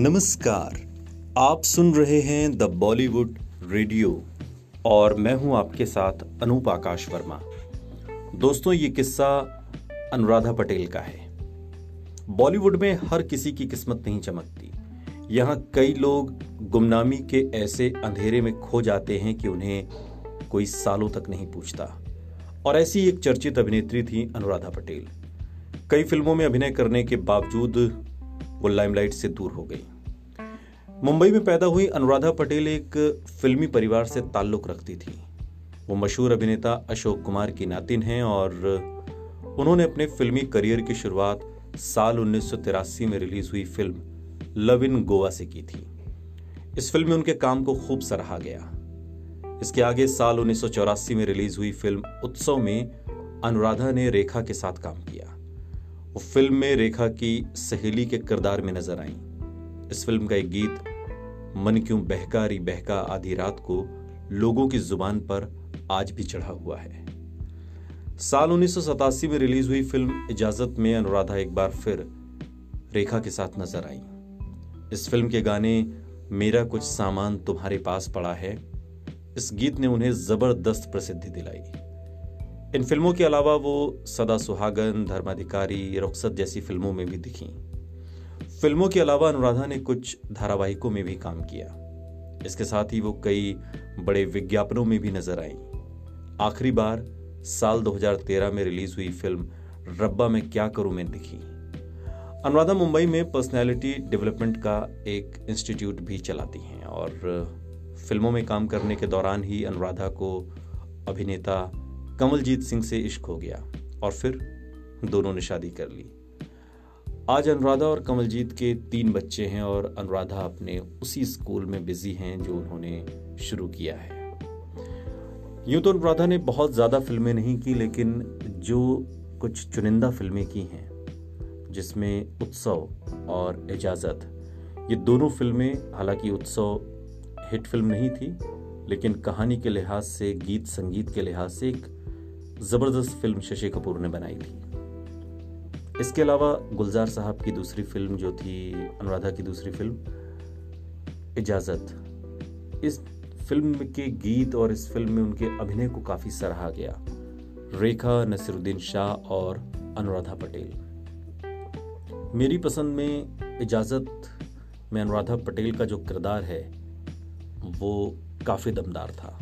नमस्कार। आप सुन रहे हैं द बॉलीवुड रेडियो और मैं हूँ आपके साथ अनूप आकाश वर्मा। दोस्तों, ये किस्सा अनुराधा पटेल का है। बॉलीवुड में हर किसी की किस्मत नहीं चमकती। यहाँ कई लोग गुमनामी के ऐसे अंधेरे में खो जाते हैं कि उन्हें कोई सालों तक नहीं पूछता। और ऐसी एक चर्चित अभिनेत्री थी अनुराधा पटेल। कई फ़िल्मों में अभिनय करने के बावजूद वो लाइमलाइट से दूर हो गई। मुंबई में पैदा हुई अनुराधा पटेल एक फिल्मी परिवार से ताल्लुक रखती थी। वो मशहूर अभिनेता अशोक कुमार की नातिन हैं और उन्होंने अपने फिल्मी करियर की शुरुआत साल उन्नीस सौ तिरासी में रिलीज़ हुई फ़िल्म लव इन गोवा से की थी। इस फ़िल्म में उनके काम को खूब सराहा गया। इसके आगे साल उन्नीस सौ चौरासी में रिलीज़ हुई फ़िल्म उत्सव में अनुराधा ने रेखा के साथ काम किया। वो फ़िल्म में रेखा की सहेली के किरदार में नज़र आई। इस फ़िल्म का एक गीत, मन क्यों बहका री बहका आधी रात को लोगों की ज़ुबान पर आज भी चढ़ा हुआ है। साल उन्नीस सौ सतासी में रिलीज़ हुई फ़िल्म इजाज़त में अनुराधा एक बार फिर रेखा के साथ नज़र आई। इस फ़िल्म के गाने, मेरा कुछ सामान तुम्हारे पास पड़ा है। इस गीत ने उन्हें ज़बरदस्त प्रसिद्धि दिलाई। इन फ़िल्मों के अलावा वो सदा सुहागन, धर्माधिकारी रुखसत जैसी फ़िल्मों में भी दिखी। फ़िल्मों के अलावा अनुराधा ने कुछ धारावाहिकों में भी काम किया। इसके साथ ही वो कई बड़े विज्ञापनों में भी नज़र आई। आखिरी बार साल 2013 में रिलीज़ हुई फ़िल्म रब्बा में क्या करूँ में दिखी। अनुराधा मुंबई में पर्सनैलिटी डेवलपमेंट का एक इंस्टीट्यूट भी चलाती हैं और फ़िल्मों में काम करने के दौरान ही अनुराधा को अभिनेता कमलजीत सिंह से इश्क हो गया और फिर दोनों ने शादी कर ली। आज अनुराधा और कमलजीत के तीन बच्चे हैं और अनुराधा अपने उसी स्कूल में बिज़ी हैं जो उन्होंने शुरू किया है। यूँ तो अनुराधा ने बहुत ज़्यादा फ़िल्में नहीं की, लेकिन जो कुछ चुनिंदा फ़िल्में की हैं, जिसमें उत्सव और इजाज़त, ये दोनों फ़िल्में हालाँकि उत्सव हिट फ़िल्म नहीं थी, लेकिन कहानी के लिहाज से, गीत संगीत के लिहाज से एक ज़बरदस्त फ़िल्म शशि कपूर ने बनाई थी। इसके अलावा गुलजार साहब की दूसरी फ़िल्म जो थी, अनुराधा की दूसरी फ़िल्म, इजाज़त। इस फ़िल्म के गीत और इस फ़िल्म में उनके अभिनय को काफ़ी सराहा गया। रेखा, नसीरुद्दीन शाह और अनुराधा पटेल। मेरी पसंद में इजाज़त में अनुराधा पटेल का जो किरदार है, वो काफ़ी दमदार था।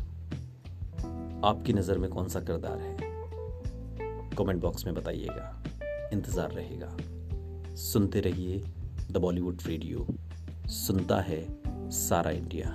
आपकी नज़र में कौन सा किरदार है? कमेंट बॉक्स में बताइएगा। इंतज़ार रहेगा। सुनते रहिए द बॉलीवुड रेडियो। सुनता है सारा इंडिया।